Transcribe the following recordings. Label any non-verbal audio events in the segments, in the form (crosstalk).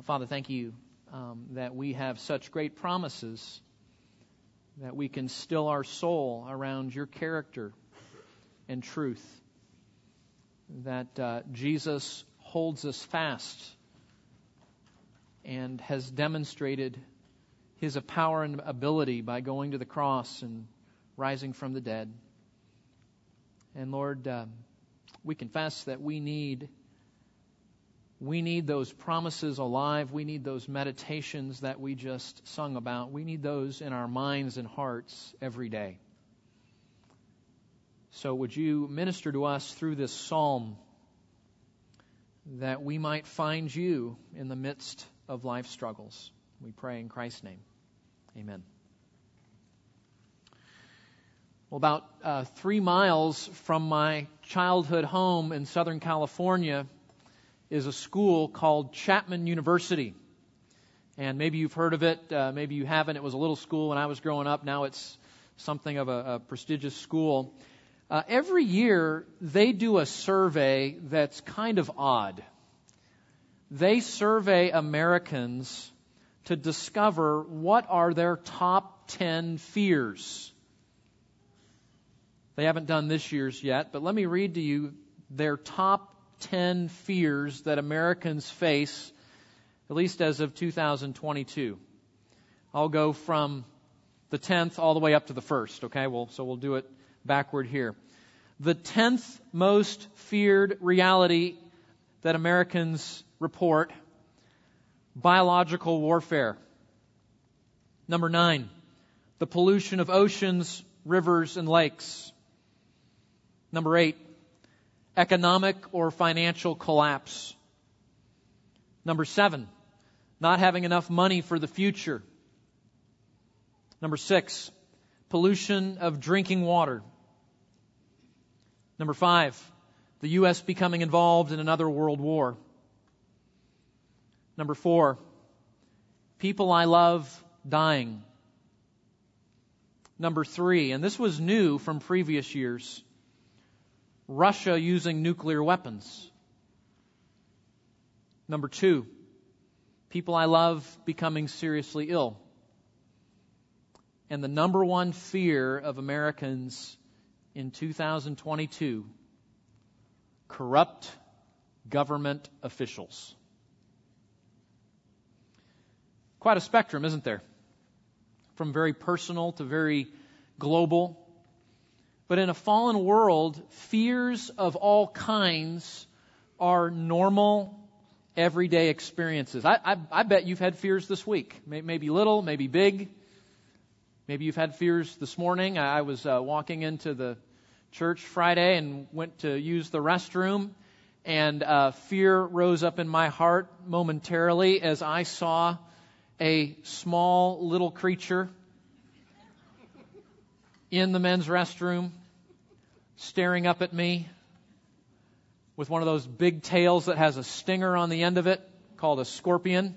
Uh, Father, thank you um, that we have such great promises that we can still our soul around your character and truth. That uh, Jesus holds us fast and has demonstrated his power and ability by going to the cross and rising from the dead. And Lord, uh, we confess that we need we need those promises alive. We need those meditations that we just sung about. We need those in our minds and hearts every day. So, would you minister to us through this psalm that we might find you in the midst of life struggles? We pray in Christ's name. Amen. Well, about uh, three miles from my childhood home in Southern California, is a school called Chapman University. And maybe you've heard of it, uh, maybe you haven't. It was a little school when I was growing up. Now it's something of a, a prestigious school. Uh, every year, they do a survey that's kind of odd. They survey Americans to discover what are their top 10 fears. They haven't done this year's yet, but let me read to you their top 10 fears that Americans face, at least as of 2022. I'll go from the 10th all the way up to the 1st, okay? Well, so we'll do it backward here. The 10th most feared reality that Americans report biological warfare. Number 9, the pollution of oceans, rivers, and lakes. Number 8, economic or financial collapse. Number seven, not having enough money for the future. Number six, pollution of drinking water. Number five, the U.S. becoming involved in another world war. Number four, people I love dying. Number three, and this was new from previous years, Russia using nuclear weapons. Number two, people I love becoming seriously ill. And the number one fear of Americans in 2022 corrupt government officials. Quite a spectrum, isn't there? From very personal to very global. But in a fallen world, fears of all kinds are normal, everyday experiences. I, I, I bet you've had fears this week. Maybe little, maybe big. Maybe you've had fears this morning. I was uh, walking into the church Friday and went to use the restroom, and uh, fear rose up in my heart momentarily as I saw a small little creature in the men's restroom staring up at me with one of those big tails that has a stinger on the end of it called a scorpion.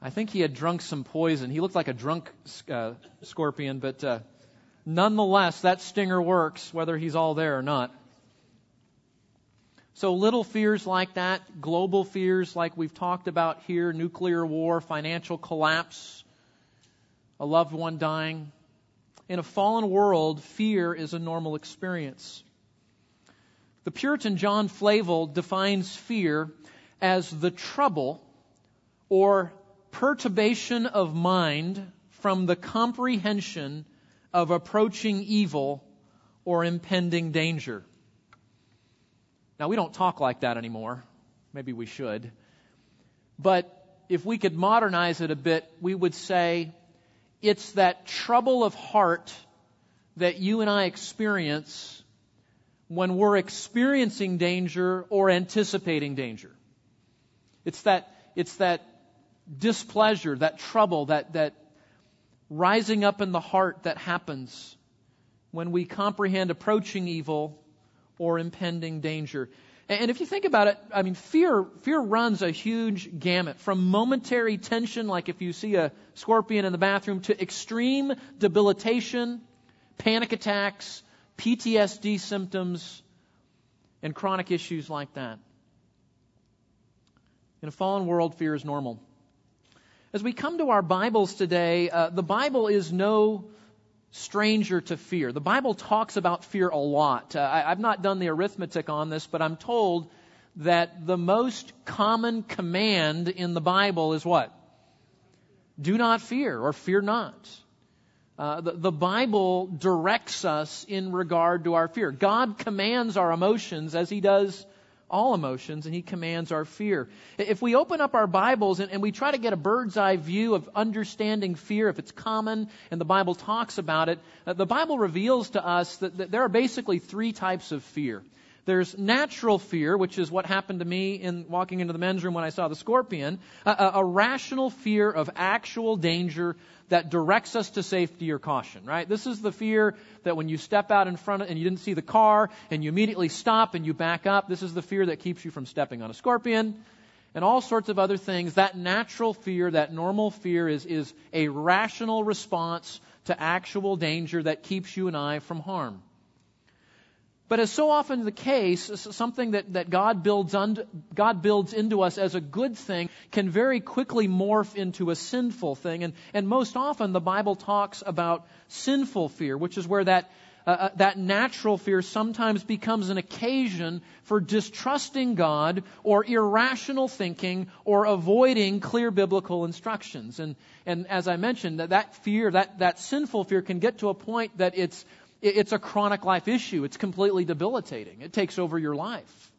I think he had drunk some poison. He looked like a drunk uh, scorpion, but uh, nonetheless, that stinger works whether he's all there or not. So, little fears like that, global fears like we've talked about here nuclear war, financial collapse, a loved one dying, in a fallen world, fear is a normal experience. The Puritan John Flavel defines fear as the trouble or perturbation of mind from the comprehension of approaching evil or impending danger. Now, we don't talk like that anymore. Maybe we should. But if we could modernize it a bit, we would say it's that trouble of heart that you and I experience when we're experiencing danger or anticipating danger. It's that, it's that displeasure, that trouble, that, that rising up in the heart that happens when we comprehend approaching evil or impending danger. And if you think about it, I mean, fear, fear runs a huge gamut from momentary tension, like if you see a scorpion in the bathroom, to extreme debilitation, panic attacks, PTSD symptoms, and chronic issues like that. In a fallen world, fear is normal. As we come to our Bibles today, uh, the Bible is no stranger to fear. The Bible talks about fear a lot. Uh, I, I've not done the arithmetic on this, but I'm told that the most common command in the Bible is what? Do not fear or fear not. Uh, the, the Bible directs us in regard to our fear. God commands our emotions as He does all emotions, and He commands our fear. If we open up our Bibles and, and, we try to get a bird's eye view of understanding fear, if it's common and the Bible talks about it, uh, the Bible reveals to us that, that there are basically three types of fear. There's natural fear, which is what happened to me in walking into the men's room when I saw the scorpion. A, a, rational fear of actual danger that directs us to safety or caution, right? This is the fear that when you step out in front of, and you didn't see the car and you immediately stop and you back up, this is the fear that keeps you from stepping on a scorpion and all sorts of other things. That natural fear, that normal fear is, is a rational response to actual danger that keeps you and I from harm. But as so often the case, something that, that God, builds God builds into us as a good thing can very quickly morph into a sinful thing. And, and most often the Bible talks about sinful fear, which is where that, uh, uh that natural fear sometimes becomes an occasion for distrusting God or irrational thinking or avoiding clear biblical instructions. And, and as I mentioned, that, that fear, that, that sinful fear can get to a point that it's it's a chronic life issue. It's completely debilitating. It takes over your life.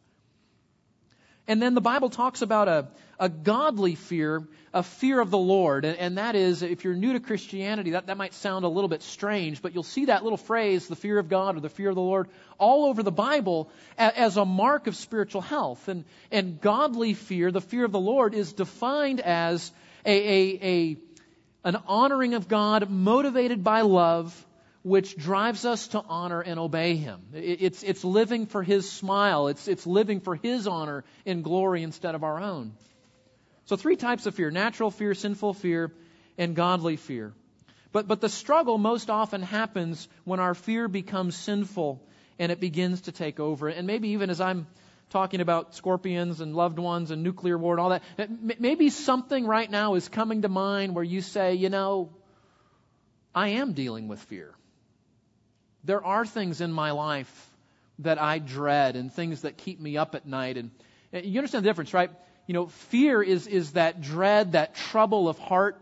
And then the Bible talks about a, a godly fear, a fear of the Lord. And, and, that is, if you're new to Christianity, that, that might sound a little bit strange, but you'll see that little phrase, the fear of God or the fear of the Lord, all over the Bible as a mark of spiritual health. And, and godly fear, the fear of the Lord, is defined as a, a, a an honoring of God motivated by love which drives us to honor and obey Him. It's, it's living for His smile. It's, it's living for His honor and glory instead of our own. So, three types of fear natural fear, sinful fear, and godly fear. But, but the struggle most often happens when our fear becomes sinful and it begins to take over. And maybe even as I'm talking about scorpions and loved ones and nuclear war and all that, maybe something right now is coming to mind where you say, you know, I am dealing with fear. There are things in my life that I dread and things that keep me up at night. And, you understand the difference, right? You know, fear is, is that dread, that trouble of heart.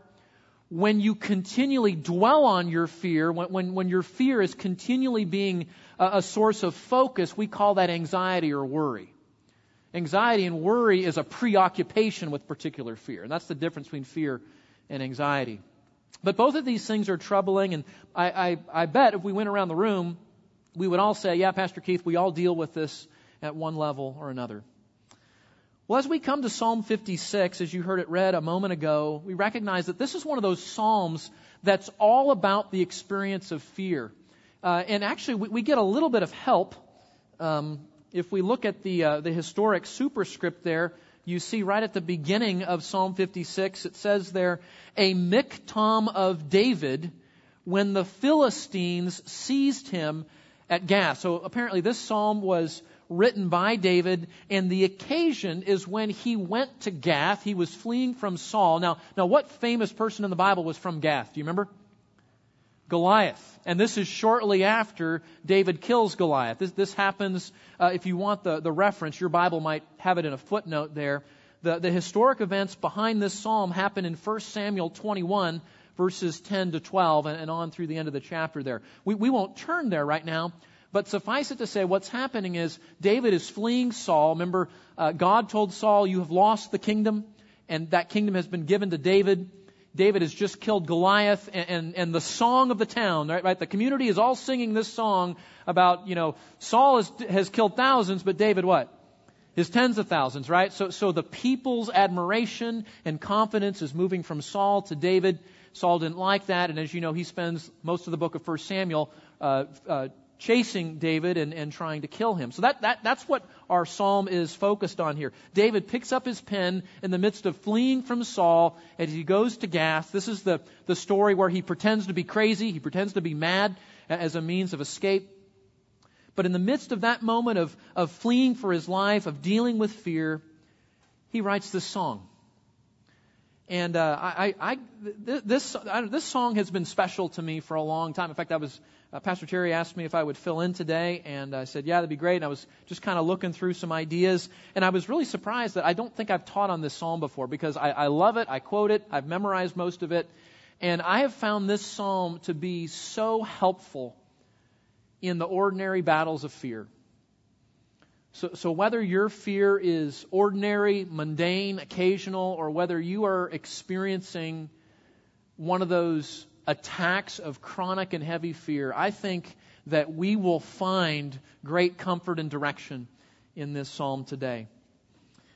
When you continually dwell on your fear, when, when, when your fear is continually being a, a source of focus, we call that anxiety or worry. Anxiety and worry is a preoccupation with particular fear. And that's the difference between fear and anxiety. But both of these things are troubling, and I, I, I bet if we went around the room, we would all say, Yeah, Pastor Keith, we all deal with this at one level or another. Well, as we come to Psalm 56, as you heard it read a moment ago, we recognize that this is one of those Psalms that's all about the experience of fear. Uh, and actually, we, we, get a little bit of help um, if we look at the, uh, the historic superscript there you see right at the beginning of Psalm 56, it says there, a miktam of David when the Philistines seized him at Gath. So apparently this psalm was written by David, and the occasion is when he went to Gath. He was fleeing from Saul. Now, now what famous person in the Bible was from Gath? Do you remember? Goliath. And this is shortly after David kills Goliath. This, this happens, uh, if you want the, the reference, your Bible might have it in a footnote there. The, the historic events behind this psalm happen in 1 Samuel 21, verses 10 to 12, and, and on through the end of the chapter there. We, we won't turn there right now, but suffice it to say, what's happening is David is fleeing Saul. Remember, uh, God told Saul, You have lost the kingdom, and that kingdom has been given to David. David has just killed Goliath and, and, and, the song of the town, right, right? The community is all singing this song about, you know, Saul has, has killed thousands, but David what? His tens of thousands, right? So, so the people's admiration and confidence is moving from Saul to David. Saul didn't like that, and as you know, he spends most of the book of 1 Samuel uh, uh, chasing David and, and trying to kill him. So that, that, that's what our psalm is focused on here. David picks up his pen in the midst of fleeing from Saul as he goes to Gath. This is the, the story where he pretends to be crazy, he pretends to be mad as a means of escape. But in the midst of that moment of, of fleeing for his life, of dealing with fear, he writes this song. And uh, I, I, this, this song has been special to me for a long time. In fact, I was uh, Pastor Terry asked me if I would fill in today, and I said, "Yeah, that'd be great." And I was just kind of looking through some ideas, and I was really surprised that I don't think I've taught on this psalm before because I, I love it, I quote it, I've memorized most of it, and I have found this psalm to be so helpful in the ordinary battles of fear. So, so whether your fear is ordinary, mundane, occasional, or whether you are experiencing one of those attacks of chronic and heavy fear, I think that we will find great comfort and direction in this psalm today.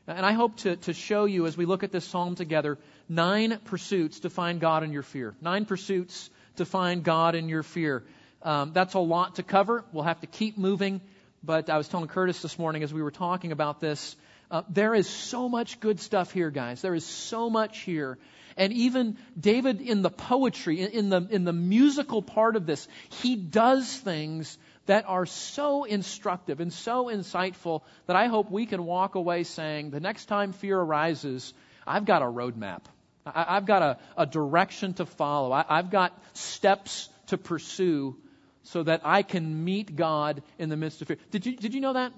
And I hope to, to show you as we look at this psalm together nine pursuits to find God in your fear. Nine pursuits to find God in your fear. Um, that's a lot to cover. We'll have to keep moving. But I was telling Curtis this morning as we were talking about this, uh, there is so much good stuff here, guys. There is so much here. And even David in the poetry, in the, in the musical part of this, he does things that are so instructive and so insightful that I hope we can walk away saying, the next time fear arises, I've got a roadmap. I, have got a, a, direction to follow. I, I've got steps to pursue so that I can meet God in the midst of fear. Did you, did you know that?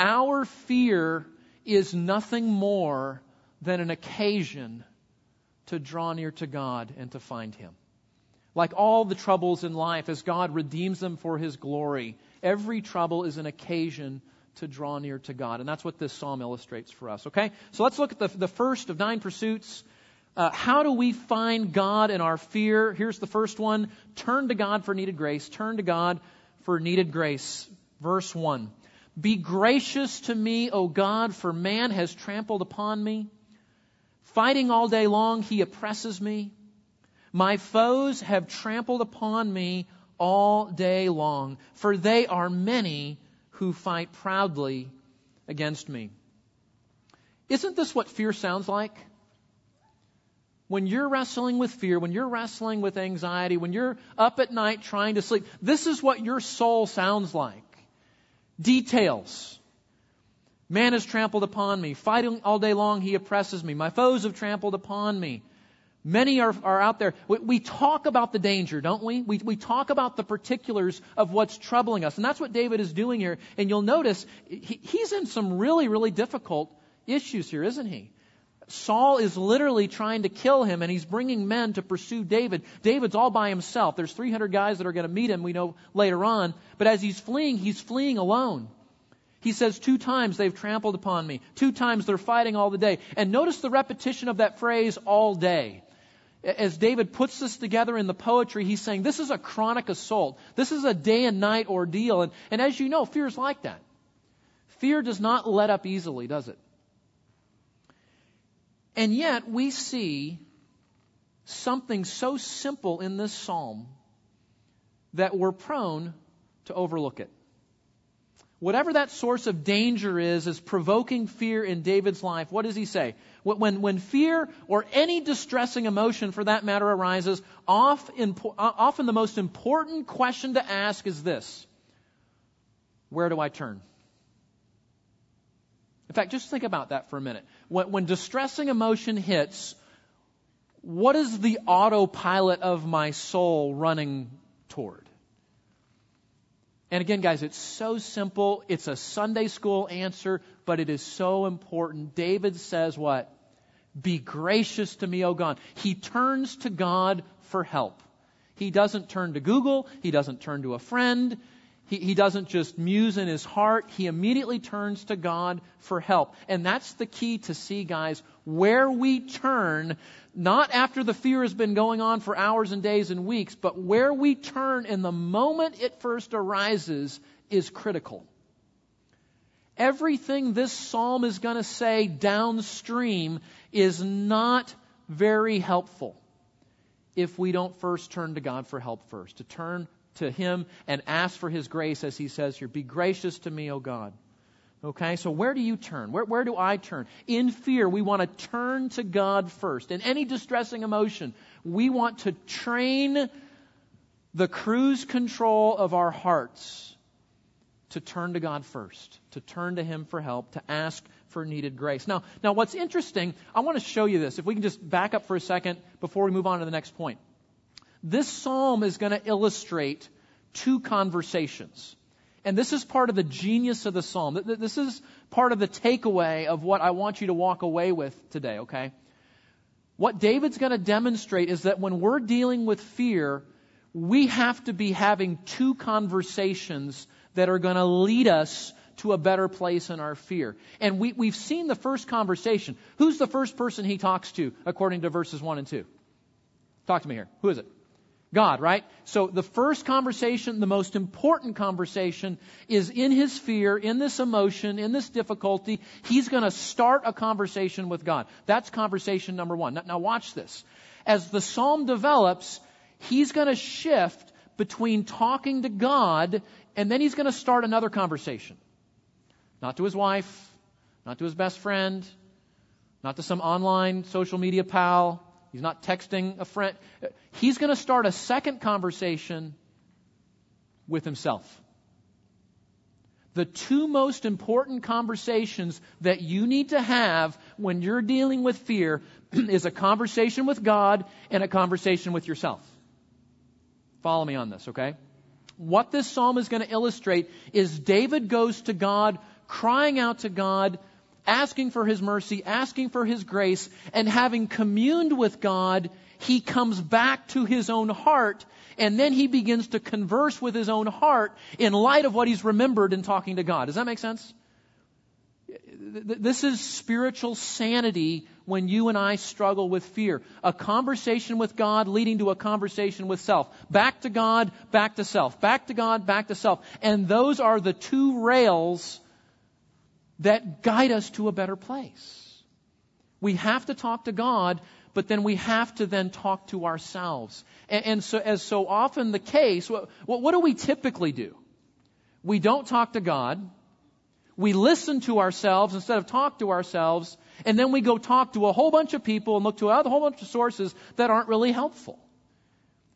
Our fear is nothing more than an occasion to draw near to God and to find Him. Like all the troubles in life, as God redeems them for His glory, every trouble is an occasion to draw near to God. And that's what this psalm illustrates for us, okay? So let's look at the, the first of nine pursuits uh, how do we find God in our fear? Here's the first one turn to God for needed grace. Turn to God for needed grace. Verse 1 Be gracious to me, O God, for man has trampled upon me. Fighting all day long, he oppresses me. My foes have trampled upon me all day long, for they are many who fight proudly against me. Isn't this what fear sounds like? when you're wrestling with fear, when you're wrestling with anxiety, when you're up at night trying to sleep, this is what your soul sounds like. Details. Man has trampled upon me. Fighting all day long, he oppresses me. My foes have trampled upon me. Many are, are out there. We, we, talk about the danger, don't we? we? We talk about the particulars of what's troubling us. And that's what David is doing here. And you'll notice he, he's in some really, really difficult issues here, isn't he? Saul is literally trying to kill him and he's bringing men to pursue David. David's all by himself. There's 300 guys that are going to meet him, we know later on. But as he's fleeing, he's fleeing alone. He says, Two times they've trampled upon me. Two times they're fighting all the day. And notice the repetition of that phrase, all day. As David puts this together in the poetry, he's saying, This is a chronic assault. This is a day and night ordeal. And, and as you know, fear is like that. Fear does not let up easily, does it? And yet we see something so simple in this psalm that we're prone to overlook it. Whatever that source of danger is, is provoking fear in David's life. What does he say? When, when fear or any distressing emotion for that matter arises, often the most important question to ask is this Where do I turn? In fact, just think about that for a minute. When, when distressing emotion hits, what is the autopilot of my soul running toward? And again, guys, it's so simple. It's a Sunday school answer, but it is so important. David says what? Be gracious to me, O God. He turns to God for help. He doesn't turn to Google. He doesn't turn to a friend. He, he doesn't just muse in his heart, he immediately turns to God for help. And that's the key to see, guys, where we turn, not after the fear has been going on for hours and days and weeks, but where we turn in the moment it first arises is critical. Everything this psalm is going to say downstream is not very helpful if we don't first turn to God for help first, to turn to Him and ask for His grace, as He says here. Be gracious to me, O God. Okay, so where do you turn? Where, where do I turn? In fear, we want to turn to God first. In any distressing emotion, we want to train the cruise control of our hearts to turn to God first, to turn to Him for help, to ask for needed grace. Now, now what's interesting, I want to show you this. If we can just back up for a second before we move on to the next point. This psalm is going to illustrate two conversations. And this is part of the genius of the psalm. This is part of the takeaway of what I want you to walk away with today, okay? What David's going to demonstrate is that when we're dealing with fear, we have to be having two conversations that are going to lead us to a better place in our fear. And we, we've seen the first conversation. Who's the first person he talks to according to verses 1 and 2? Talk to me here. Who is it? God, right? So the first conversation, the most important conversation, is in his fear, in this emotion, in this difficulty. He's going to start a conversation with God. That's conversation number one. Now, now watch this. As the psalm develops, he's going to shift between talking to God and then he's going to start another conversation. Not to his wife, not to his best friend, not to some online social media pal, He's not texting a friend. He's going to start a second conversation with himself. The two most important conversations that you need to have when you're dealing with fear (clears throat) is a conversation with God and a conversation with yourself. Follow me on this, okay? What this psalm is going to illustrate is David goes to God, crying out to God, asking for His mercy, asking for His grace, and having communed with God, he comes back to his own heart, and then he begins to converse with his own heart in light of what he's remembered in talking to God. Does that make sense? This is spiritual sanity when you and I struggle with fear. A conversation with God leading to a conversation with self. Back to God, back to self. Back to God, back to self. And those are the two rails that guide us to a better place. We have to talk to God, but then we have to then talk to ourselves. And, and so, as so often the case, what, what do we typically do? We don't talk to God. We listen to ourselves instead of talk to ourselves, and then we go talk to a whole bunch of people and look to a whole bunch of sources that aren't really helpful.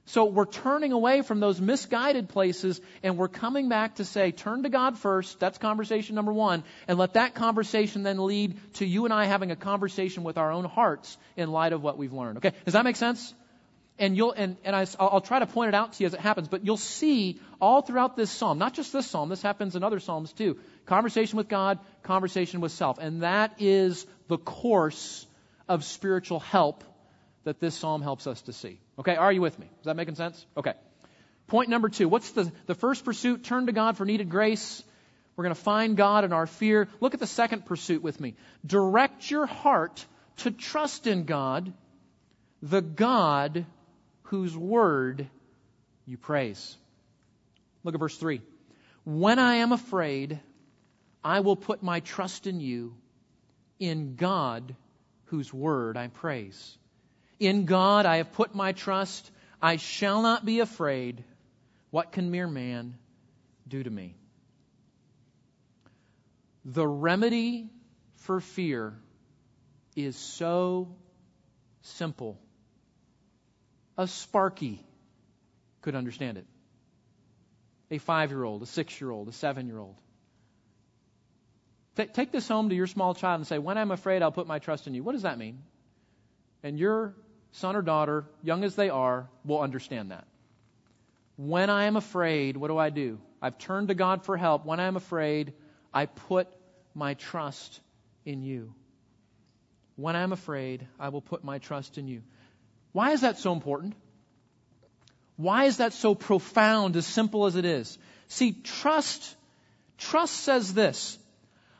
So we're turning away from those misguided places and we're coming back to say, turn to God first. That's conversation number one. And let that conversation then lead to you and I having a conversation with our own hearts in light of what we've learned. Okay? Does that make sense? And you'll, and, and I, I'll try to point it out to you as it happens, but you'll see all throughout this psalm, not just this psalm, this happens in other psalms too. Conversation with God, conversation with self. And that is the course of spiritual help that this psalm helps us to see. Okay, are you with me? Is that making sense? Okay. Point number two. What's the, the first pursuit? Turn to God for needed grace. We're going to find God in our fear. Look at the second pursuit with me. Direct your heart to trust in God, the God whose word you praise. Look at verse 3. When I am afraid, I will put my trust in you, in God whose word I praise. In God I have put my trust. I shall not be afraid. What can mere man do to me? The remedy for fear is so simple. A Sparky could understand it. A five year old, a six year old, a seven year old. Take this home to your small child and say, When I'm afraid, I'll put my trust in you. What does that mean? And your son or daughter, young as they are, will understand that. When I am afraid, what do I do? I've turned to God for help. When I am afraid, I put my trust in you. When I am afraid, I will put my trust in you. Why is that so important? Why is that so profound, as simple as it is? See, trust, trust says this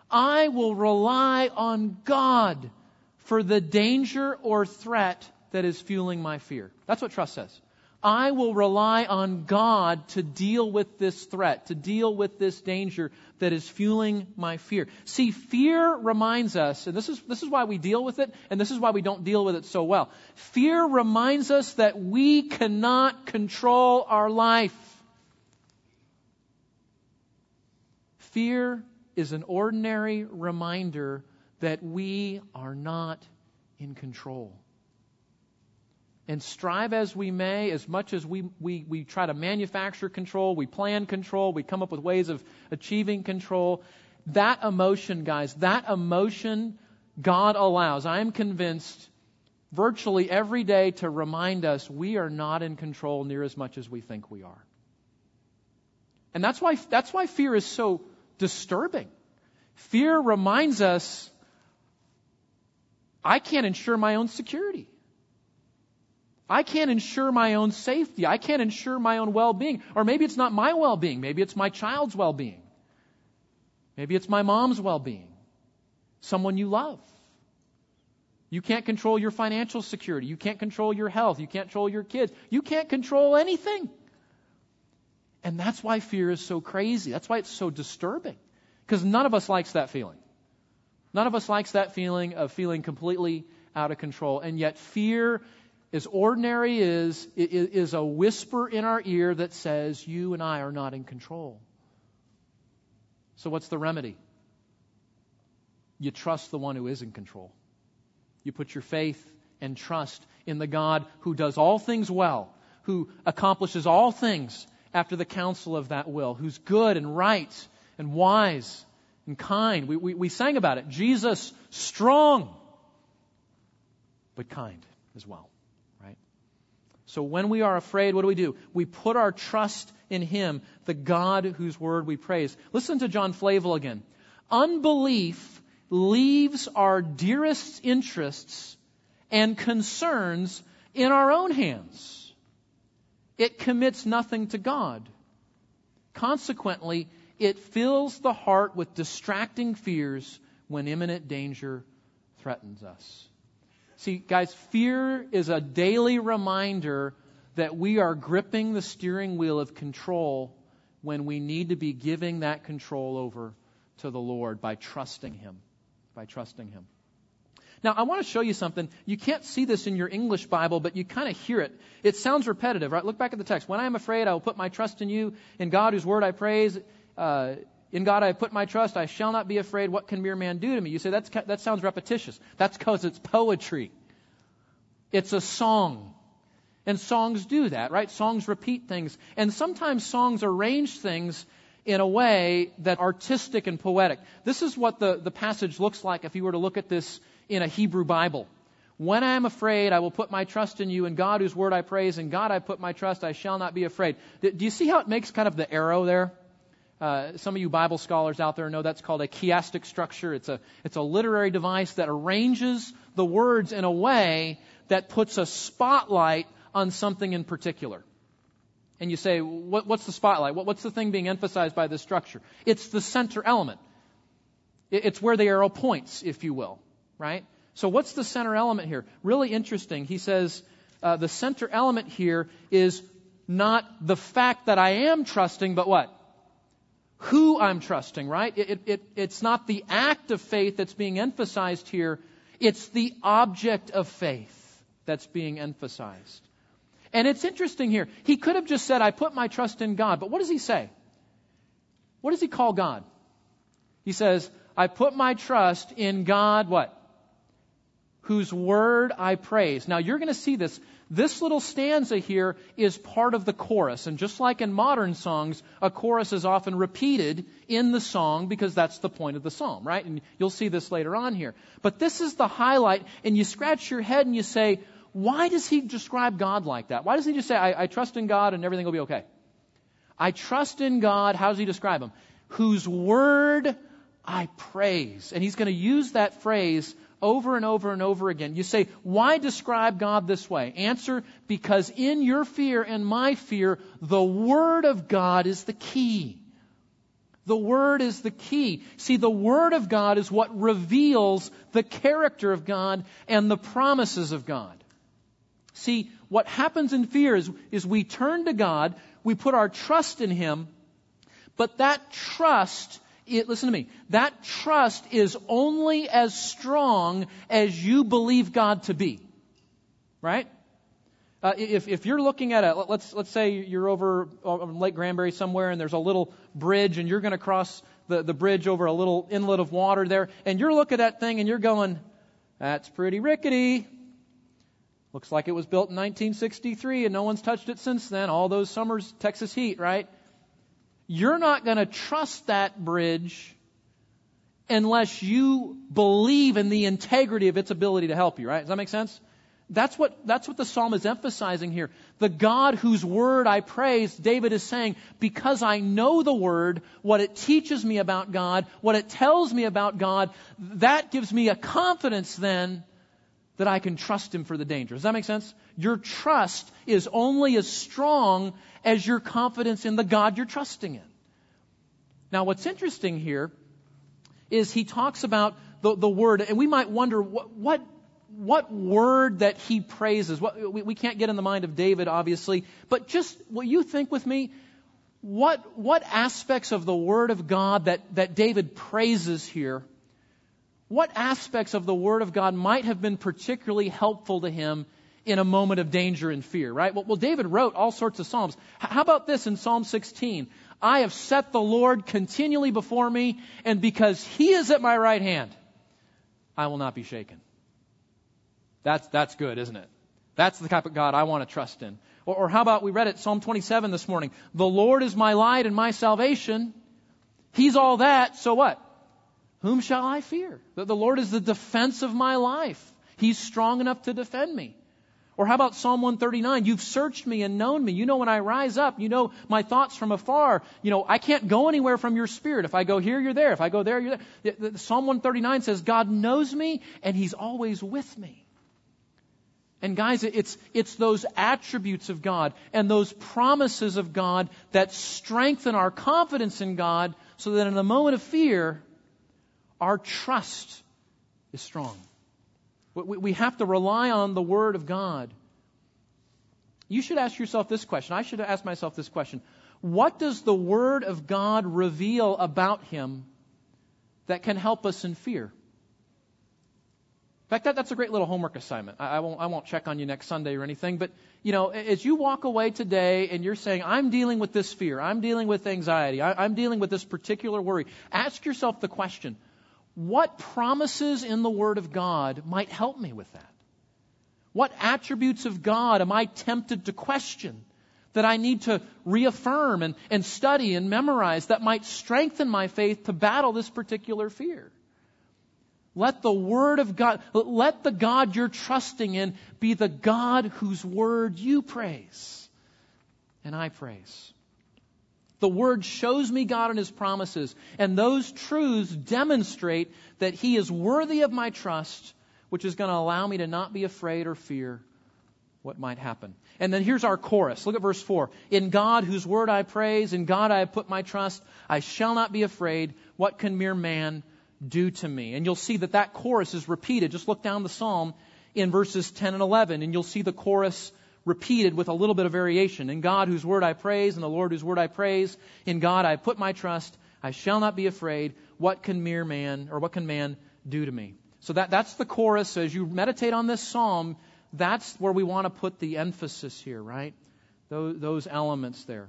I will rely on God for the danger or threat that is fueling my fear. That's what trust says. I will rely on God to deal with this threat, to deal with this danger that is fueling my fear. See, fear reminds us, and this is, this is why we deal with it, and this is why we don't deal with it so well. Fear reminds us that we cannot control our life. Fear is an ordinary reminder that we are not in control. And strive as we may, as much as we, we, we try to manufacture control, we plan control, we come up with ways of achieving control, that emotion, guys, that emotion God allows, I am convinced, virtually every day to remind us we are not in control near as much as we think we are. And that's why, that's why fear is so disturbing. Fear reminds us I can't ensure my own security. I can't ensure my own safety. I can't ensure my own well being. Or maybe it's not my well being. Maybe it's my child's well being. Maybe it's my mom's well being. Someone you love. You can't control your financial security. You can't control your health. You can't control your kids. You can't control anything. And that's why fear is so crazy. That's why it's so disturbing. Because none of us likes that feeling. None of us likes that feeling of feeling completely out of control. And yet fear as ordinary is, is a whisper in our ear that says, You and I are not in control. So, what's the remedy? You trust the one who is in control. You put your faith and trust in the God who does all things well, who accomplishes all things after the counsel of that will, who's good and right and wise and kind. We, we, we sang about it. Jesus, strong, but kind as well. So when we are afraid, what do we do? We put our trust in Him, the God whose word we praise. Listen to John Flavel again. Unbelief leaves our dearest interests and concerns in our own hands. It commits nothing to God. Consequently, it fills the heart with distracting fears when imminent danger threatens us. See, guys, fear is a daily reminder that we are gripping the steering wheel of control when we need to be giving that control over to the Lord by trusting Him. By trusting Him. Now, I want to show you something. You can't see this in your English Bible, but you kind of hear it. It sounds repetitive, right? Look back at the text. When I am afraid, I will put my trust in you. In God, whose word I praise, uh, in God I put my trust. I shall not be afraid. What can mere man do to me? You say that's, that sounds repetitious. That's because it's poetry. It's a song. And songs do that, right? Songs repeat things. And sometimes songs arrange things in a way that artistic and poetic. This is what the, the passage looks like if you were to look at this in a Hebrew Bible. When I am afraid, I will put my trust in you, and God whose word I praise, in God I put my trust, I shall not be afraid. Do you see how it makes kind of the arrow there? Uh, some of you Bible scholars out there know that's called a chiastic structure. It's a, it's a literary device that arranges the words in a way that puts a spotlight on something in particular. And you say, what, what's the spotlight? What, what's the thing being emphasized by this structure? It's the center element. It, it's where the arrow points, if you will, right? So what's the center element here? Really interesting. He says uh, the center element here is not the fact that I am trusting, but what? Who I'm trusting, right? It, it, it's not the act of faith that's being emphasized here. It's the object of faith that's being emphasized. And it's interesting here. He could have just said, I put my trust in God. But what does he say? What does he call God? He says, I put my trust in God, what? Whose word I praise. Now you're going to see this. This little stanza here is part of the chorus. And just like in modern songs, a chorus is often repeated in the song because that's the point of the psalm, right? And you'll see this later on here. But this is the highlight, and you scratch your head and you say, why does he describe God like that? Why does he just say, I, I trust in God and everything will be okay? I trust in God. How does he describe him? Whose word I praise. And he's going to use that phrase over and over and over again. You say, why describe God this way? Answer, because in your fear and my fear, the Word of God is the key. The Word is the key. See, the Word of God is what reveals the character of God and the promises of God. See, what happens in fear is, is we turn to God, we put our trust in Him, but that trust, it, listen to me, that trust is only as strong as you believe God to be. Right? Uh, if, if you're looking at a, let's, let's say you're over on Lake Granbury somewhere and there's a little bridge and you're going to cross the, the bridge over a little inlet of water there and you're looking at that thing and you're going, that's pretty rickety. Looks like it was built in 1963 and no one's touched it since then. All those summers, Texas heat, right? You're not going to trust that bridge unless you believe in the integrity of its ability to help you, right? Does that make sense? That's what, that's what the psalm is emphasizing here. The God whose word I praise, David is saying, because I know the word, what it teaches me about God, what it tells me about God, that gives me a confidence then that I can trust him for the danger. Does that make sense? Your trust is only as strong as your confidence in the God you're trusting in. Now, what's interesting here is he talks about the, the word, and we might wonder what, what what word that he praises. What, we, we can't get in the mind of David, obviously, but just what you think with me, what, what aspects of the Word of God that, that David praises here, what aspects of the Word of God might have been particularly helpful to him in a moment of danger and fear, right? Well, David wrote all sorts of Psalms. How about this in Psalm 16? I have set the Lord continually before me, and because he is at my right hand, I will not be shaken. That's, that's good, isn't it? That's the type of God I want to trust in. Or, or how about we read it, Psalm 27 this morning. The Lord is my light and my salvation. He's all that, so what? Whom shall I fear? The, the Lord is the defense of my life. He's strong enough to defend me. Or how about Psalm 139? You've searched me and known me. You know when I rise up. You know my thoughts from afar. You know, I can't go anywhere from your spirit. If I go here, you're there. If I go there, you're there. Psalm 139 says, God knows me and He's always with me. And guys, it's, it's those attributes of God and those promises of God that strengthen our confidence in God so that in the moment of fear, our trust is strong. We, have to rely on the Word of God. You should ask yourself this question. I should ask myself this question. What does the Word of God reveal about Him that can help us in fear? In fact, that, that's a great little homework assignment. I, I, won't, I won't check on you next Sunday or anything, but you know, as you walk away today and you're saying, I'm dealing with this fear, I'm dealing with anxiety, I, I'm dealing with this particular worry, ask yourself the question, what promises in the Word of God might help me with that? What attributes of God am I tempted to question that I need to reaffirm and, and study and memorize that might strengthen my faith to battle this particular fear? Let the Word of God, let the God you're trusting in be the God whose Word you praise and I praise. The Word shows me God and His promises, and those truths demonstrate that He is worthy of my trust, which is going to allow me to not be afraid or fear what might happen. And then here's our chorus. Look at verse 4. In God, whose Word I praise, in God I have put my trust, I shall not be afraid. What can mere man do to me. And you'll see that that chorus is repeated. Just look down the psalm in verses 10 and 11, and you'll see the chorus repeated with a little bit of variation. In God, whose word I praise, and the Lord, whose word I praise, in God I put my trust. I shall not be afraid. What can mere man, or what can man do to me? So that, that's the chorus. As you meditate on this psalm, that's where we want to put the emphasis here, right? Those, those elements there.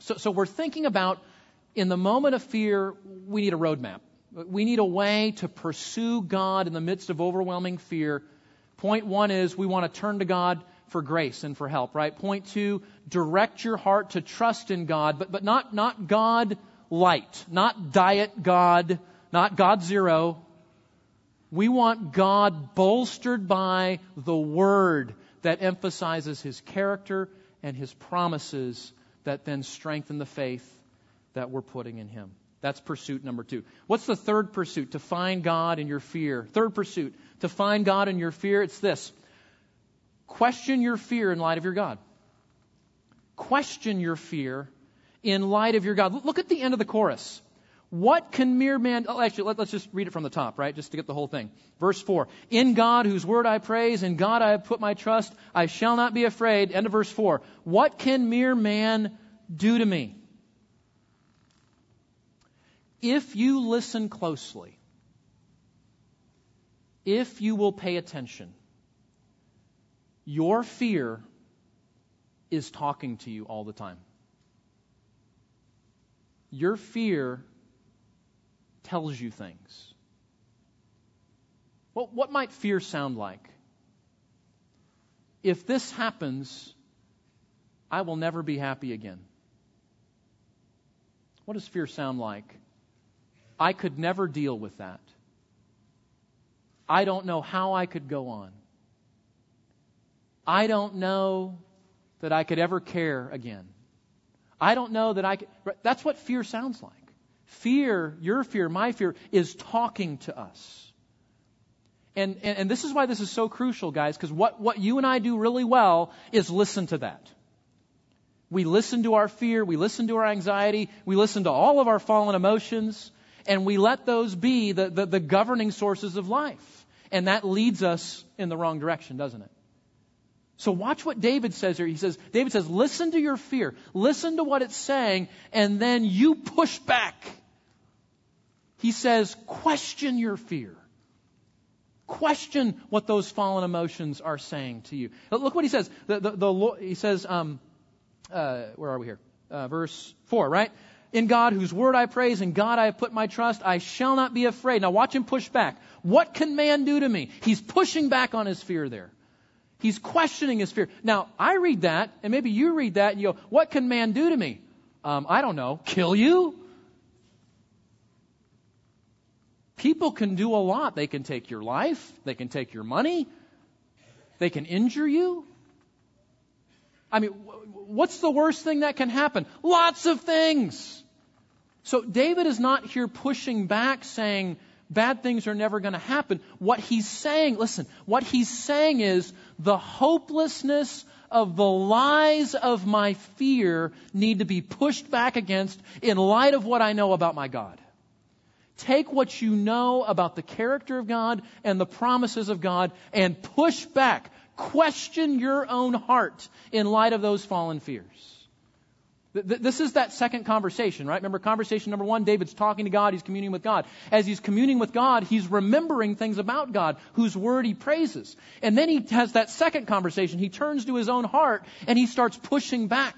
So, so we're thinking about in the moment of fear, we need a roadmap. We need a way to pursue God in the midst of overwhelming fear. Point one is we want to turn to God for grace and for help, right? Point two, direct your heart to trust in God, but, but not, not God light, not diet God, not God zero. We want God bolstered by the Word that emphasizes His character and His promises that then strengthen the faith that we're putting in Him. That's pursuit number two. What's the third pursuit? To find God in your fear. Third pursuit. To find God in your fear. It's this. Question your fear in light of your God. Question your fear in light of your God. Look at the end of the chorus. What can mere man, oh, actually, let, us just read it from the top, right? Just to get the whole thing. Verse 4. In God, whose word I praise, in God I have put my trust, I shall not be afraid. End of verse 4. What can mere man do to me? if you listen closely, if you will pay attention, your fear is talking to you all the time. Your fear tells you things. Well, what might fear sound like? If this happens, I will never be happy again. What does fear sound like? I could never deal with that. I don't know how I could go on. I don't know that I could ever care again. I don't know that I could. That's what fear sounds like. Fear, your fear, my fear, is talking to us. And, and, and this is why this is so crucial, guys, because what, what you and I do really well is listen to that. We listen to our fear, we listen to our anxiety, we listen to all of our fallen emotions, and we let those be the, the, the governing sources of life. And that leads us in the wrong direction, doesn't it? So watch what David says here. He says, David says, listen to your fear. Listen to what it's saying, and then you push back. He says, question your fear. Question what those fallen emotions are saying to you. Look what he says. The, the, the he says, um, uh, where are we here? Uh, verse 4, right? In God, whose word I praise, in God I have put my trust, I shall not be afraid. Now watch him push back. What can man do to me? He's pushing back on his fear there. He's questioning his fear. Now, I read that, and maybe you read that, and you go, What can man do to me? Um, I don't know. Kill you? People can do a lot. They can take your life, they can take your money, they can injure you. I mean, what's the worst thing that can happen? Lots of things. So David is not here pushing back saying, bad things are never going to happen. What he's saying, listen, what he's saying is the hopelessness of the lies of my fear need to be pushed back against in light of what I know about my God. Take what you know about the character of God and the promises of God and push back. Question your own heart in light of those fallen fears. This is that second conversation, right? Remember conversation number one, David's talking to God, he's communing with God. As he's communing with God, he's remembering things about God, whose word he praises. And then he has that second conversation. He turns to his own heart and he starts pushing back.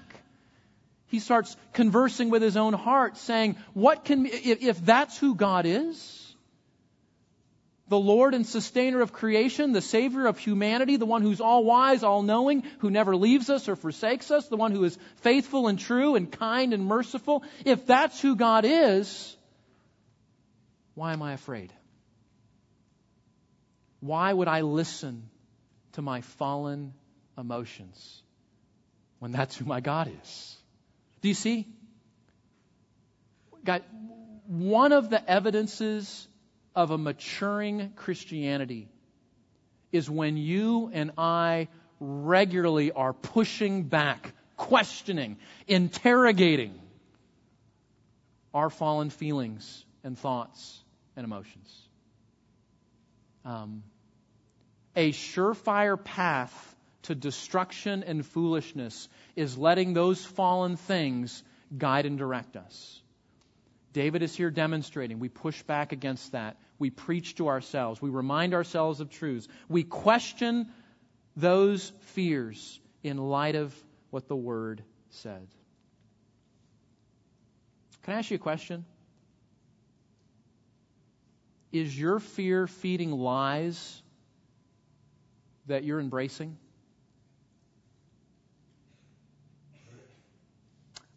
He starts conversing with his own heart, saying, what can, if, if that's who God is, the Lord and sustainer of creation, the Savior of humanity, the one who's all wise, all knowing, who never leaves us or forsakes us, the one who is faithful and true and kind and merciful. If that's who God is, why am I afraid? Why would I listen to my fallen emotions when that's who my God is? Do you see? God, one of the evidences of a maturing Christianity is when you and I regularly are pushing back, questioning, interrogating our fallen feelings and thoughts and emotions. Um, a surefire path to destruction and foolishness is letting those fallen things guide and direct us. David is here demonstrating we push back against that. We preach to ourselves. We remind ourselves of truths. We question those fears in light of what the Word said. Can I ask you a question? Is your fear feeding lies that you're embracing?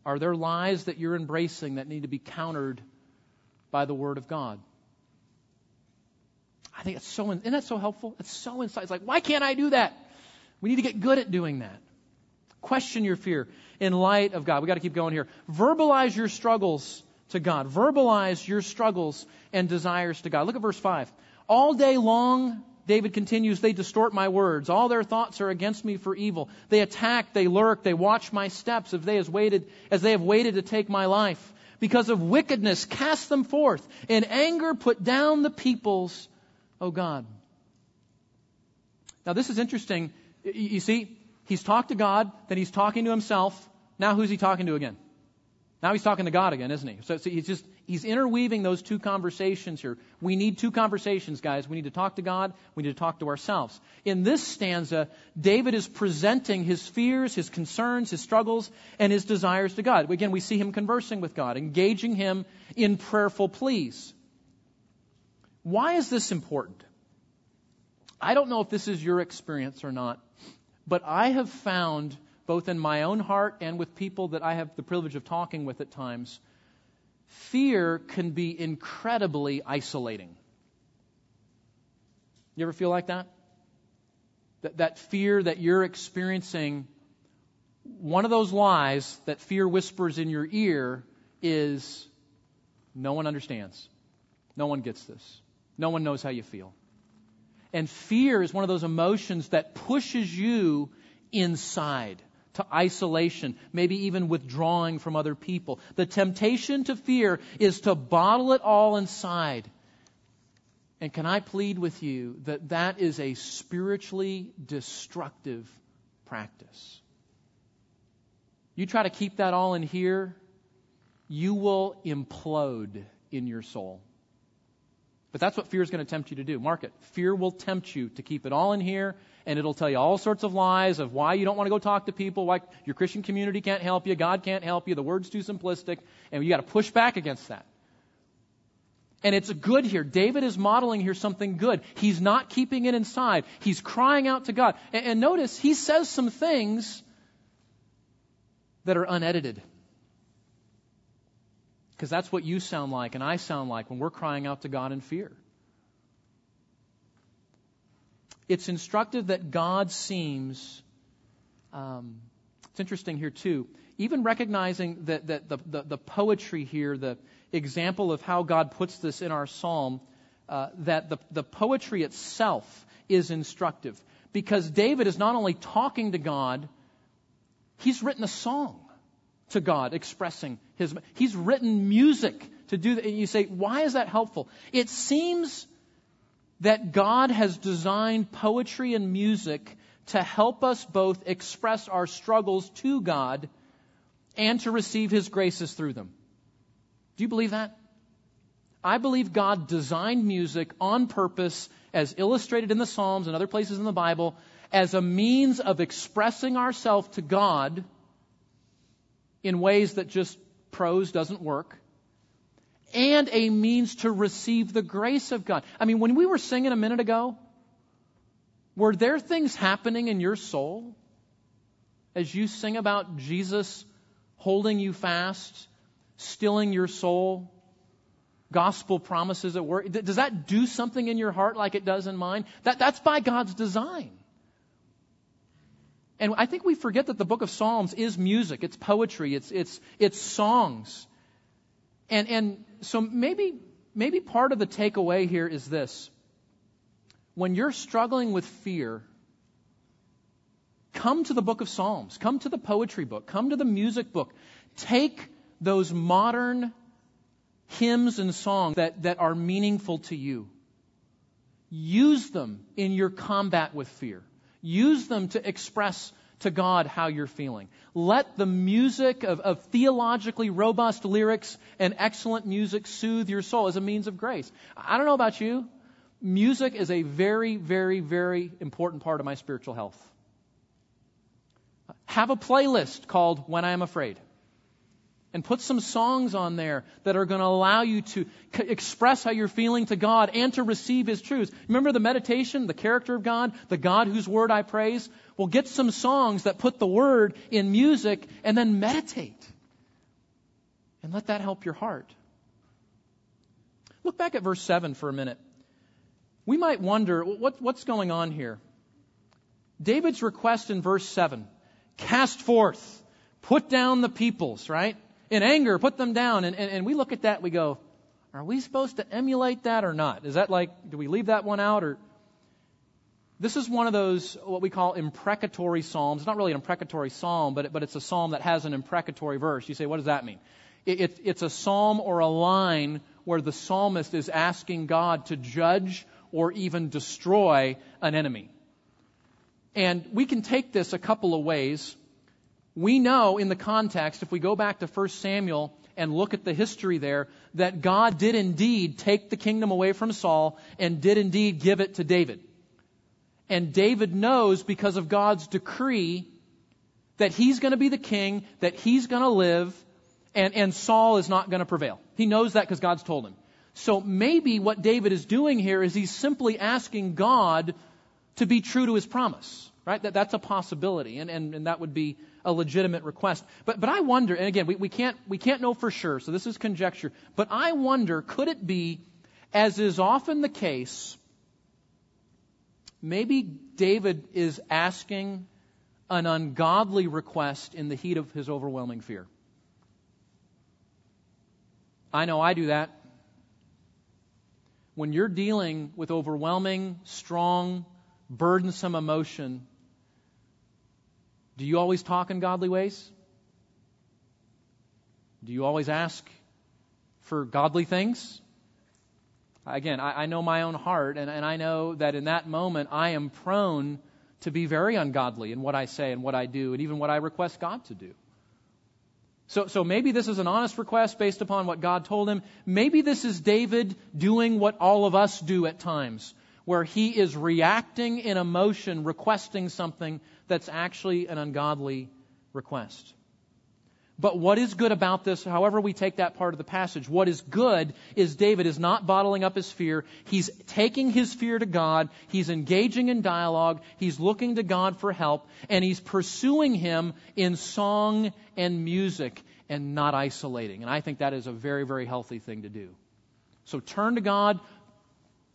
Are there lies that you're embracing that need to be countered by the Word of God? I think it's so, isn't that so helpful? It's so insightful. It's like, why can't I do that? We need to get good at doing that. Question your fear in light of God. We got to keep going here. Verbalize your struggles to God. Verbalize your struggles and desires to God. Look at verse 5. All day long, David continues, they distort my words. All their thoughts are against me for evil. They attack, they lurk, they watch my steps as they, waited, as they have waited to take my life. Because of wickedness, cast them forth. In anger, put down the peoples, O God. Now, this is interesting. You see, he's talked to God, then he's talking to himself. Now, who's he talking to again? Now he's talking to God again, isn't he? So, so, he's just he's interweaving those two conversations here. We need two conversations, guys. We need to talk to God. We need to talk to ourselves. In this stanza, David is presenting his fears, his concerns, his struggles, and his desires to God. Again, we see him conversing with God, engaging him in prayerful pleas. Why is this important? I don't know if this is your experience or not, but I have found both in my own heart and with people that I have the privilege of talking with at times, fear can be incredibly isolating. You ever feel like that? That, that fear that you're experiencing, one of those lies that fear whispers in your ear is no one understands. No one gets this. No one knows how you feel. And fear is one of those emotions that pushes you inside to isolation, maybe even withdrawing from other people. The temptation to fear is to bottle it all inside. And can I plead with you that that is a spiritually destructive practice? You try to keep that all in here, you will implode in your soul. But that's what fear is going to tempt you to do. Mark it. Fear will tempt you to keep it all in here, and it'll tell you all sorts of lies of why you don't want to go talk to people, why your Christian community can't help you, God can't help you, the word's too simplistic, and you got to push back against that. And it's good here. David is modeling here something good. He's not keeping it inside. He's crying out to God. And, and notice, he says some things that are unedited. Because that's what you sound like and I sound like when we're crying out to God in fear. It's instructive that God seems, um, it's interesting here too, even recognizing that, that the, the, the, poetry here, the example of how God puts this in our psalm, uh, that the, the poetry itself is instructive. Because David is not only talking to God, he's written a song to God expressing his. He's written music to do that. And you say, why is that helpful? It seems that God has designed poetry and music to help us both express our struggles to God and to receive His graces through them. Do you believe that? I believe God designed music on purpose, as illustrated in the Psalms and other places in the Bible, as a means of expressing ourselves to God in ways that just prose doesn't work, and a means to receive the grace of God. I mean, when we were singing a minute ago, were there things happening in your soul as you sing about Jesus holding you fast, stilling your soul, gospel promises at work? Does that do something in your heart like it does in mine? That, that's by God's design. And I think we forget that the book of Psalms is music, it's poetry, it's, it's, it's songs. And, and so maybe, maybe part of the takeaway here is this. When you're struggling with fear, come to the book of Psalms, come to the poetry book, come to the music book. Take those modern hymns and songs that, that are meaningful to you. Use them in your combat with fear. Use them to express to God how you're feeling. Let the music of, of, theologically robust lyrics and excellent music soothe your soul as a means of grace. I don't know about you. Music is a very, very, very important part of my spiritual health. Have a playlist called When I Am Afraid and put some songs on there that are going to allow you to c- express how you're feeling to God and to receive His truths. Remember the meditation, the character of God, the God whose word I praise? Well, get some songs that put the word in music and then meditate. And let that help your heart. Look back at verse 7 for a minute. We might wonder what, what's going on here. David's request in verse 7 cast forth, put down the peoples, right? In anger, put them down. And, and, and we look at that, we go, are we supposed to emulate that or not? Is that like, do we leave that one out or? This is one of those, what we call imprecatory psalms. It's not really an imprecatory psalm, but, it, but it's a psalm that has an imprecatory verse. You say, what does that mean? It, it, it's a psalm or a line where the psalmist is asking God to judge or even destroy an enemy. And we can take this a couple of ways we know in the context, if we go back to 1 Samuel and look at the history there, that God did indeed take the kingdom away from Saul and did indeed give it to David. And David knows because of God's decree that he's going to be the king, that he's going to live, and, and Saul is not going to prevail. He knows that because God's told him. So maybe what David is doing here is he's simply asking God to be true to his promise. Right? That, that's a possibility, and, and, and that would be a legitimate request. But, but I wonder, and again, we, we, can't, we can't know for sure, so this is conjecture, but I wonder, could it be, as is often the case, maybe David is asking an ungodly request in the heat of his overwhelming fear? I know I do that. When you're dealing with overwhelming, strong, burdensome emotion, do you always talk in godly ways? Do you always ask for godly things? Again, I, I know my own heart, and, and I know that in that moment I am prone to be very ungodly in what I say and what I do, and even what I request God to do. So, so maybe this is an honest request based upon what God told him. Maybe this is David doing what all of us do at times, where he is reacting in emotion, requesting something that's actually an ungodly request. But what is good about this, however we take that part of the passage, what is good is David is not bottling up his fear. He's taking his fear to God. He's engaging in dialogue. He's looking to God for help. And he's pursuing him in song and music and not isolating. And I think that is a very, very healthy thing to do. So turn to God.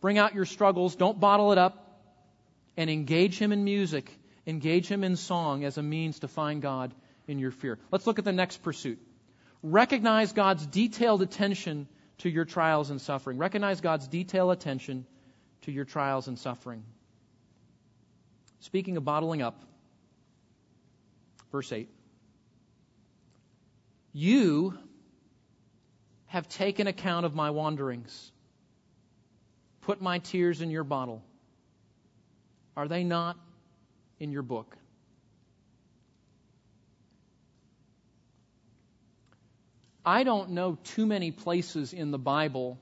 Bring out your struggles. Don't bottle it up. And engage him in music. Engage him in song as a means to find God in your fear. Let's look at the next pursuit. Recognize God's detailed attention to your trials and suffering. Recognize God's detailed attention to your trials and suffering. Speaking of bottling up, verse 8. You have taken account of my wanderings. Put my tears in your bottle. Are they not in your book? I don't know too many places in the Bible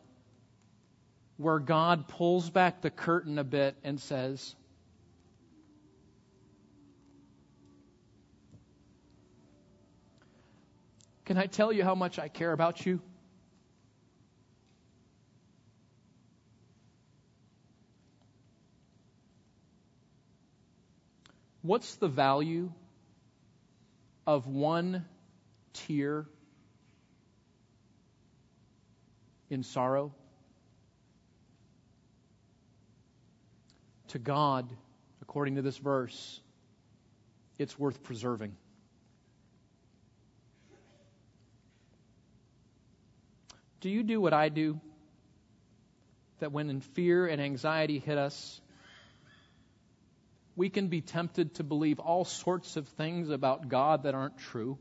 where God pulls back the curtain a bit and says, Can I tell you how much I care about you? What's the value of one tear in sorrow? To God, according to this verse, it's worth preserving. Do you do what I do? That when fear and anxiety hit us, we can be tempted to believe all sorts of things about God that aren't true.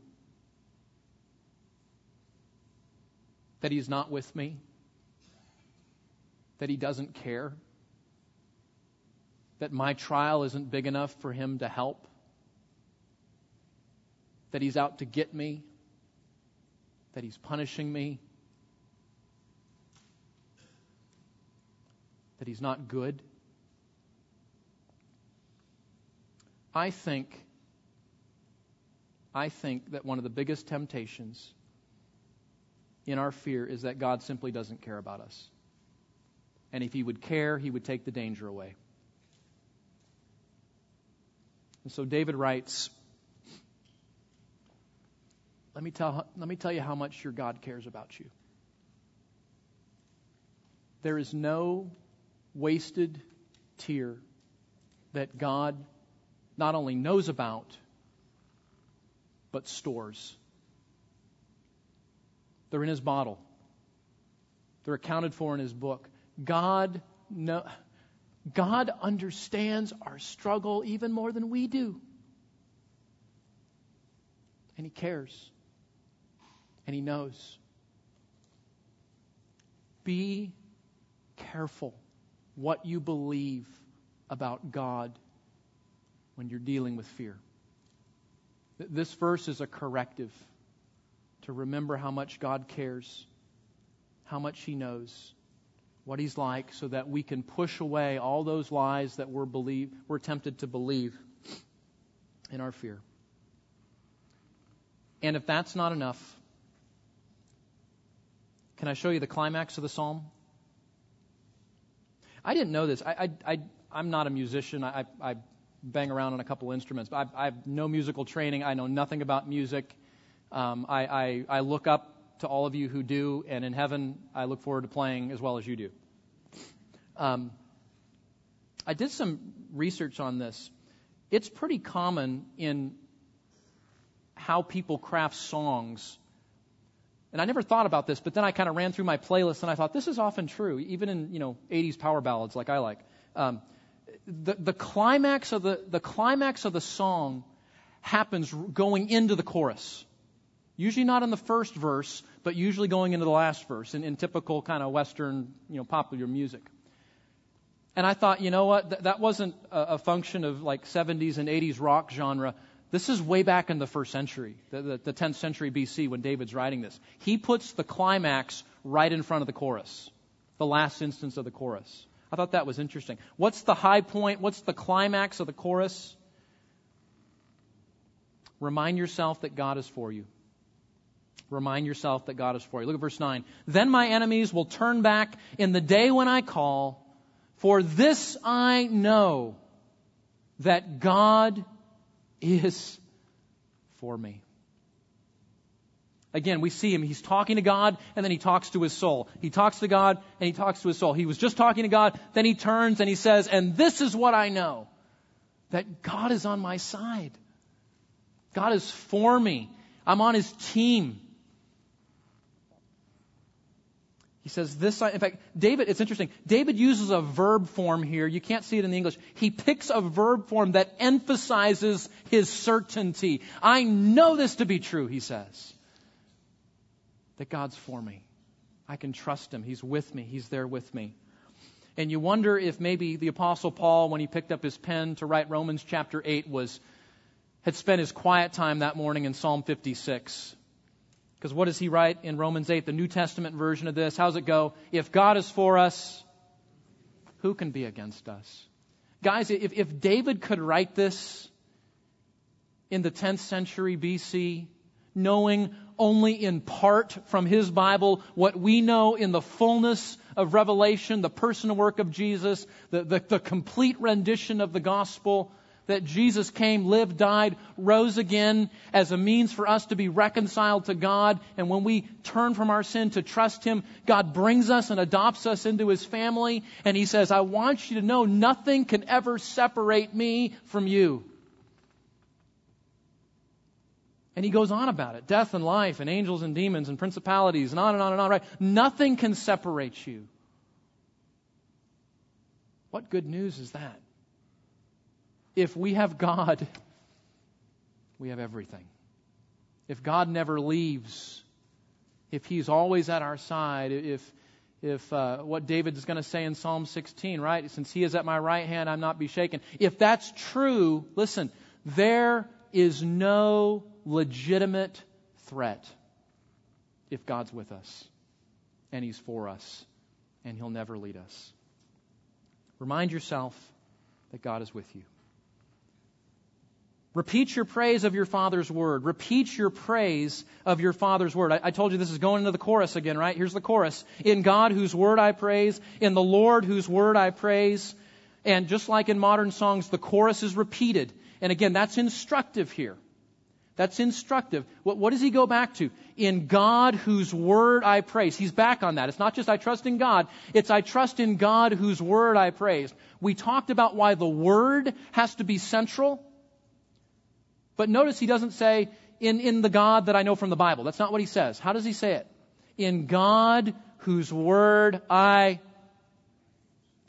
that He's not with me, that He doesn't care, that my trial isn't big enough for Him to help, that He's out to get me, that He's punishing me, that He's not good. I think I think that one of the biggest temptations in our fear is that God simply doesn't care about us. And if He would care, He would take the danger away. And so David writes, let me, tell, let me tell you how much your God cares about you. There is no wasted tear that God not only knows about, but stores. They're in his bottle. They're accounted for in his book. God know, God understands our struggle even more than we do. And he cares. And he knows. Be careful what you believe about God when you're dealing with fear. This verse is a corrective to remember how much God cares, how much He knows, what He's like, so that we can push away all those lies that we're, believe, we're tempted to believe in our fear. And if that's not enough, can I show you the climax of the psalm? I didn't know this. I, I, I, am not a musician. I, I bang around on a couple instruments. I, I have no musical training. I know nothing about music. Um, I, I, I look up to all of you who do, and in heaven, I look forward to playing as well as you do. Um, I did some research on this. It's pretty common in how people craft songs. And I never thought about this, but then I kind of ran through my playlist and I thought this is often true, even in you know 80s power ballads like I like. Um, the, the climax of the the climax of the song happens going into the chorus. Usually not in the first verse, but usually going into the last verse in, in typical kind of Western, you know, popular music. And I thought, you know what? Th- that wasn't a, a, function of like 70s and 80s rock genre. This is way back in the first century, the, the, the 10th century BC when David's writing this. He puts the climax right in front of the chorus, the last instance of the chorus. I thought that was interesting. What's the high point? What's the climax of the chorus? Remind yourself that God is for you. Remind yourself that God is for you. Look at verse 9. Then my enemies will turn back in the day when I call, for this I know that God is for me. Again, we see him. He's talking to God, and then he talks to his soul. He talks to God, and he talks to his soul. He was just talking to God, then he turns and he says, And this is what I know that God is on my side. God is for me. I'm on his team. He says this, in fact, David, it's interesting. David uses a verb form here. You can't see it in the English. He picks a verb form that emphasizes his certainty. I know this to be true, he says. That God's for me. I can trust him. He's with me. He's there with me. And you wonder if maybe the apostle Paul, when he picked up his pen to write Romans chapter 8, was, had spent his quiet time that morning in Psalm 56 because what does he write in Romans 8, the New Testament version of this? How's it go? If God is for us, who can be against us? Guys, if, if David could write this in the 10th century BC, knowing only in part from his Bible what we know in the fullness of revelation, the personal work of Jesus, the, the, the complete rendition of the gospel, that Jesus came, lived, died, rose again as a means for us to be reconciled to God. And when we turn from our sin to trust Him, God brings us and adopts us into His family. And He says, I want you to know nothing can ever separate me from you. And he goes on about it death and life, and angels and demons, and principalities, and on and on and on, right? Nothing can separate you. What good news is that? if we have God, we have everything. If God never leaves, if He's always at our side, if if uh, what David is going to say in Psalm 16, right? Since He is at my right hand, I'm not be shaken. If that's true, listen, there is no legitimate threat if God's with us and He's for us and He'll never lead us. Remind yourself that God is with you. Repeat your praise of your Father's Word. Repeat your praise of your Father's Word. I, I, told you this is going into the chorus again, right? Here's the chorus. In God whose Word I praise, in the Lord whose Word I praise. And just like in modern songs, the chorus is repeated. And again, that's instructive here. That's instructive. What, what does he go back to? In God whose Word I praise. He's back on that. It's not just I trust in God, it's I trust in God whose Word I praise. We talked about why the Word has to be central. But notice he doesn't say, in, in the God that I know from the Bible. That's not what he says. How does he say it? In God whose word I.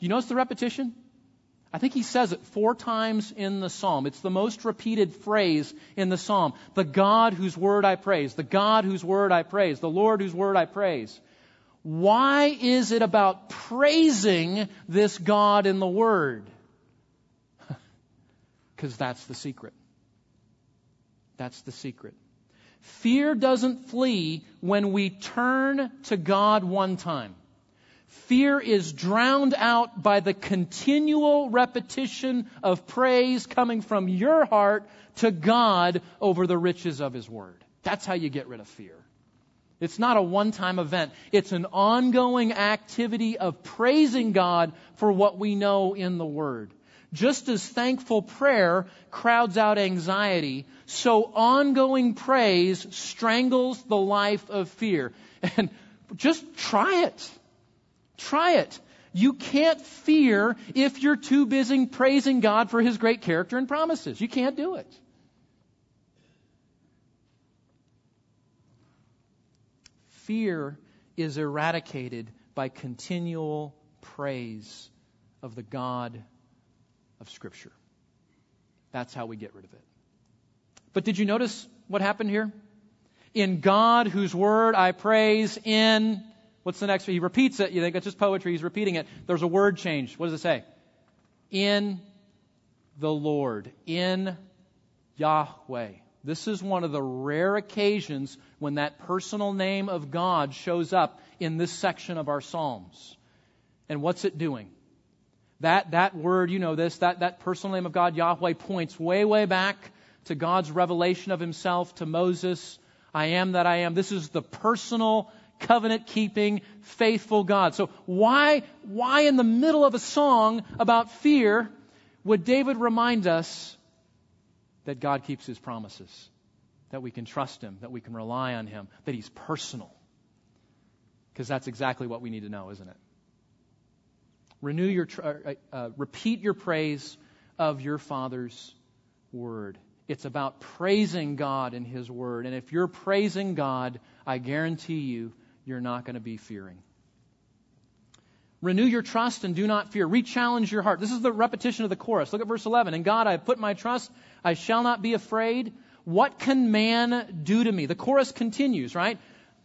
Do you notice the repetition? I think he says it four times in the psalm. It's the most repeated phrase in the psalm. The God whose word I praise. The God whose word I praise. The Lord whose word I praise. Why is it about praising this God in the word? (laughs) Because that's the secret. That's the secret. Fear doesn't flee when we turn to God one time. Fear is drowned out by the continual repetition of praise coming from your heart to God over the riches of His Word. That's how you get rid of fear. It's not a one time event. It's an ongoing activity of praising God for what we know in the Word. Just as thankful prayer crowds out anxiety, so ongoing praise strangles the life of fear. (laughs) And just try it. Try it. You can't fear if you're too busy praising God for His great character and promises. You can't do it. Fear is eradicated by continual praise of the God of Scripture. That's how we get rid of it. But did you notice what happened here? In God, whose word I praise, in, what's the next? He repeats it. You think it's just poetry. He's repeating it. There's a word change. What does it say? In the Lord. In Yahweh. This is one of the rare occasions when that personal name of God shows up in this section of our Psalms. And what's it doing? That, that word, you know this, that, that personal name of God, Yahweh, points way, way back to God's revelation of himself to Moses. I am that I am. This is the personal, covenant keeping, faithful God. So why, why in the middle of a song about fear would David remind us that God keeps his promises, that we can trust him, that we can rely on him, that he's personal. Because that's exactly what we need to know, isn't it? Renew your, uh, uh, repeat your praise of your Father's word. It's about praising God in His word. And if you're praising God, I guarantee you, you're not going to be fearing. Renew your trust and do not fear. Rechallenge your heart. This is the repetition of the chorus. Look at verse 11. In God I have put my trust. I shall not be afraid. What can man do to me? The chorus continues, right?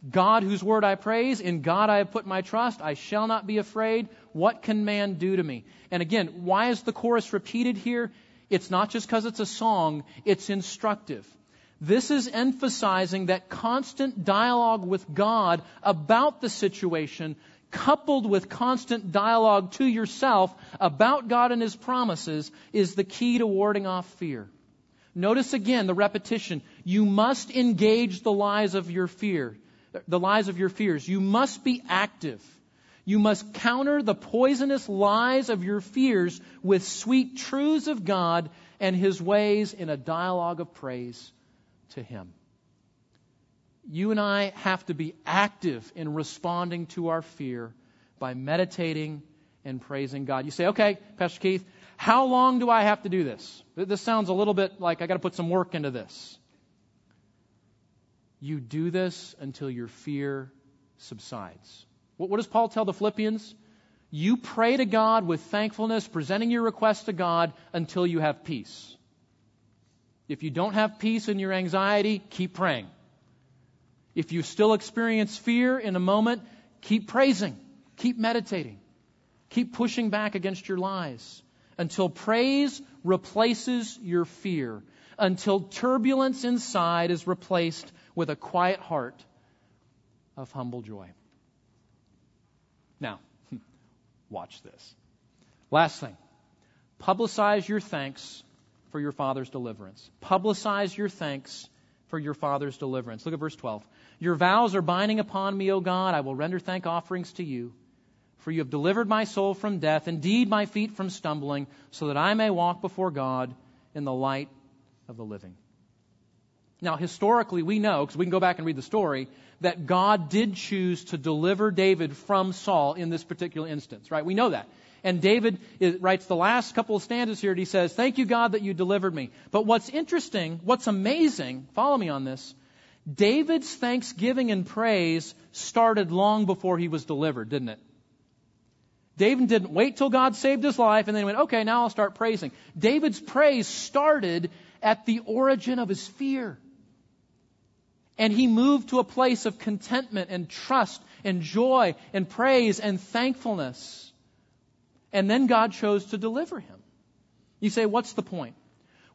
God whose word I praise. In God I have put my trust. I shall not be afraid. What can man do to me? And again, why is the chorus repeated here? It's not just because it's a song, it's instructive. This is emphasizing that constant dialogue with God about the situation coupled with constant dialogue to yourself about God and His promises, is the key to warding off fear. Notice again the repetition. You must engage the lies of your fear, the lies of your fears. You must be active. You must counter the poisonous lies of your fears with sweet truths of God and His ways in a dialogue of praise to Him you and I have to be active in responding to our fear by meditating and praising God. You say, okay, Pastor Keith, how long do I have to do this? This sounds a little bit like I got to put some work into this. You do this until your fear subsides. What, what does Paul tell the Philippians? You pray to God with thankfulness, presenting your request to God until you have peace. If you don't have peace in your anxiety, keep praying. If you still experience fear in a moment, keep praising, keep meditating, keep pushing back against your lies until praise replaces your fear, until turbulence inside is replaced with a quiet heart of humble joy. Now, (laughs) watch this. Last thing publicize your thanks for your father's deliverance. Publicize your thanks for your father's deliverance. Look at verse 12. Your vows are binding upon me, O God. I will render thank offerings to you. For you have delivered my soul from death, indeed my feet from stumbling, so that I may walk before God in the light of the living. Now, historically, we know, because we can go back and read the story, that God did choose to deliver David from Saul in this particular instance, right? We know that. And David writes the last couple of stanzas here, and he says, Thank you, God, that you delivered me. But what's interesting, what's amazing, follow me on this, David's thanksgiving and praise started long before he was delivered, didn't it? David didn't wait till God saved his life and then he went, okay, now I'll start praising. David's praise started at the origin of his fear. And he moved to a place of contentment and trust and joy and praise and thankfulness. And then God chose to deliver him. You say, what's the point?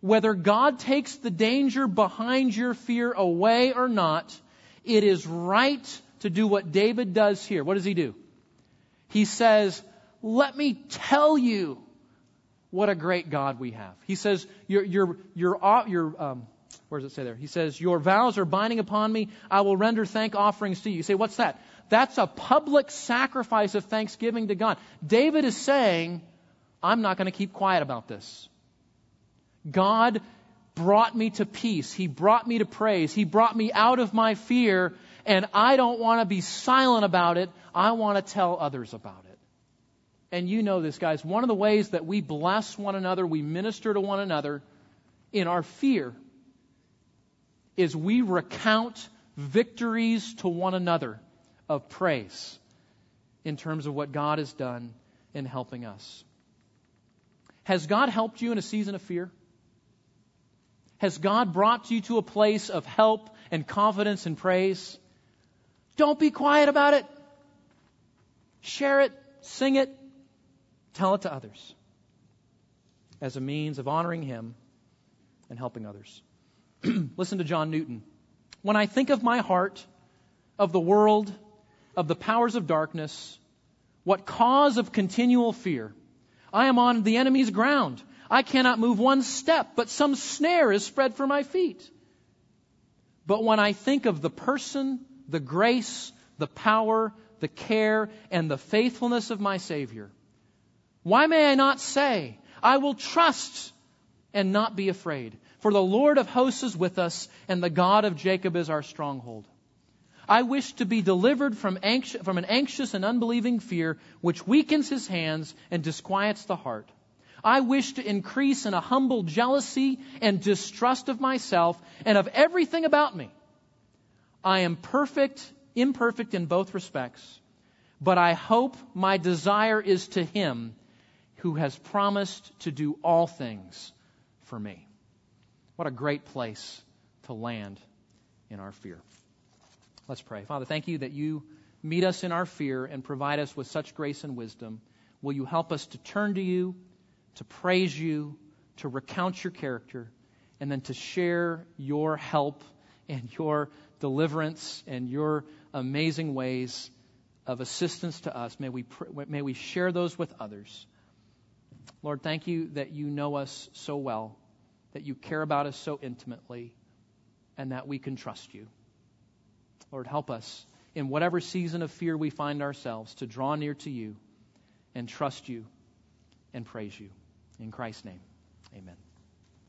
Whether God takes the danger behind your fear away or not, it is right to do what David does here. What does he do? He says, Let me tell you what a great God we have. He says, Your, your, your, uh, your um, where does it say there? He says, Your vows are binding upon me. I will render thank offerings to you. You say, What's that? That's a public sacrifice of thanksgiving to God. David is saying, I'm not going to keep quiet about this. God brought me to peace. He brought me to praise. He brought me out of my fear, and I don't want to be silent about it. I want to tell others about it. And you know this, guys. One of the ways that we bless one another, we minister to one another in our fear, is we recount victories to one another of praise in terms of what God has done in helping us. Has God helped you in a season of fear? Has God brought you to a place of help and confidence and praise? Don't be quiet about it. Share it, sing it, tell it to others as a means of honoring Him and helping others. (clears throat) Listen to John Newton. When I think of my heart, of the world, of the powers of darkness, what cause of continual fear? I am on the enemy's ground. I cannot move one step, but some snare is spread for my feet. But when I think of the person, the grace, the power, the care, and the faithfulness of my Savior, why may I not say, I will trust and not be afraid? For the Lord of hosts is with us, and the God of Jacob is our stronghold. I wish to be delivered from, from an anxious and unbelieving fear which weakens his hands and disquiets the heart. I wish to increase in a humble jealousy and distrust of myself and of everything about me. I am perfect, imperfect in both respects, but I hope my desire is to Him who has promised to do all things for me. What a great place to land in our fear. Let's pray. Father, thank you that you meet us in our fear and provide us with such grace and wisdom. Will you help us to turn to you? to praise you, to recount your character, and then to share your help and your deliverance and your amazing ways of assistance to us. May we, may we share those with others. Lord, thank you that you know us so well, that you care about us so intimately, and that we can trust you. Lord, help us in whatever season of fear we find ourselves to draw near to you and trust you and praise you. In Christ's name, amen.